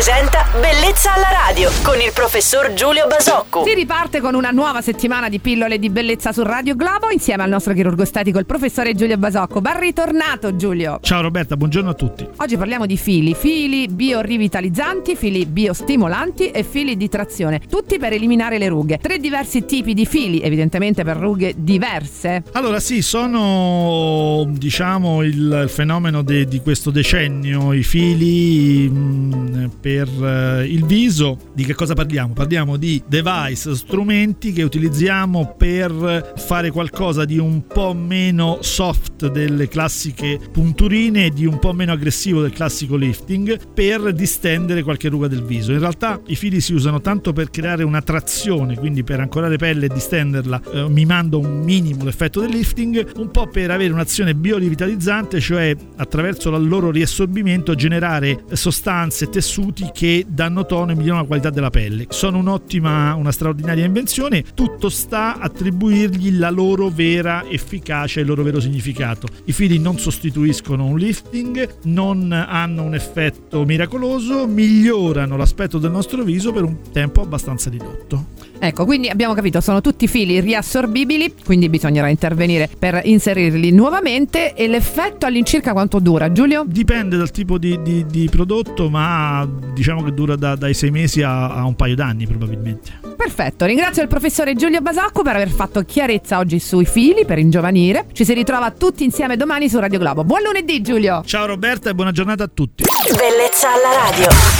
presenta Bellezza alla radio con il professor Giulio Basocco. Si riparte con una nuova settimana di pillole di bellezza su Radio Globo insieme al nostro chirurgo statico, il professore Giulio Basocco. Ben ritornato Giulio. Ciao Roberta, buongiorno a tutti. Oggi parliamo di fili, fili biorivitalizzanti, fili biostimolanti e fili di trazione, tutti per eliminare le rughe. Tre diversi tipi di fili, evidentemente per rughe diverse. Allora sì, sono diciamo il fenomeno de, di questo decennio, i fili mh, per uh, il viso. Di che cosa parliamo? Parliamo di device, strumenti che utilizziamo per fare qualcosa di un po' meno soft delle classiche punturine di un po' meno aggressivo del classico lifting per distendere qualche ruga del viso. In realtà i fili si usano tanto per creare una trazione, quindi per ancorare pelle e distenderla, eh, mimando un minimo l'effetto del lifting, un po' per avere un'azione biorivitalizzante, cioè attraverso il loro riassorbimento generare sostanze e tessuti che danno tono e migliorano la qualità della pelle. Sono un'ottima, una straordinaria invenzione, tutto sta a attribuirgli la loro vera efficacia e il loro vero significato. I fili non sostituiscono un lifting, non hanno un effetto miracoloso, migliorano l'aspetto del nostro viso per un tempo abbastanza ridotto. Ecco, quindi abbiamo capito, sono tutti fili riassorbibili, quindi bisognerà intervenire per inserirli nuovamente e l'effetto all'incirca quanto dura, Giulio? Dipende dal tipo di, di, di prodotto, ma diciamo che dura da, dai sei mesi a, a un paio d'anni probabilmente. Perfetto, ringrazio il professore Giulio Basacco per aver fatto chiarezza oggi sui fili per ingiovanire. Ci si ritrova tutti insieme domani su Radio Globo. Buon lunedì Giulio! Ciao Roberta e buona giornata a tutti. Bellezza alla radio.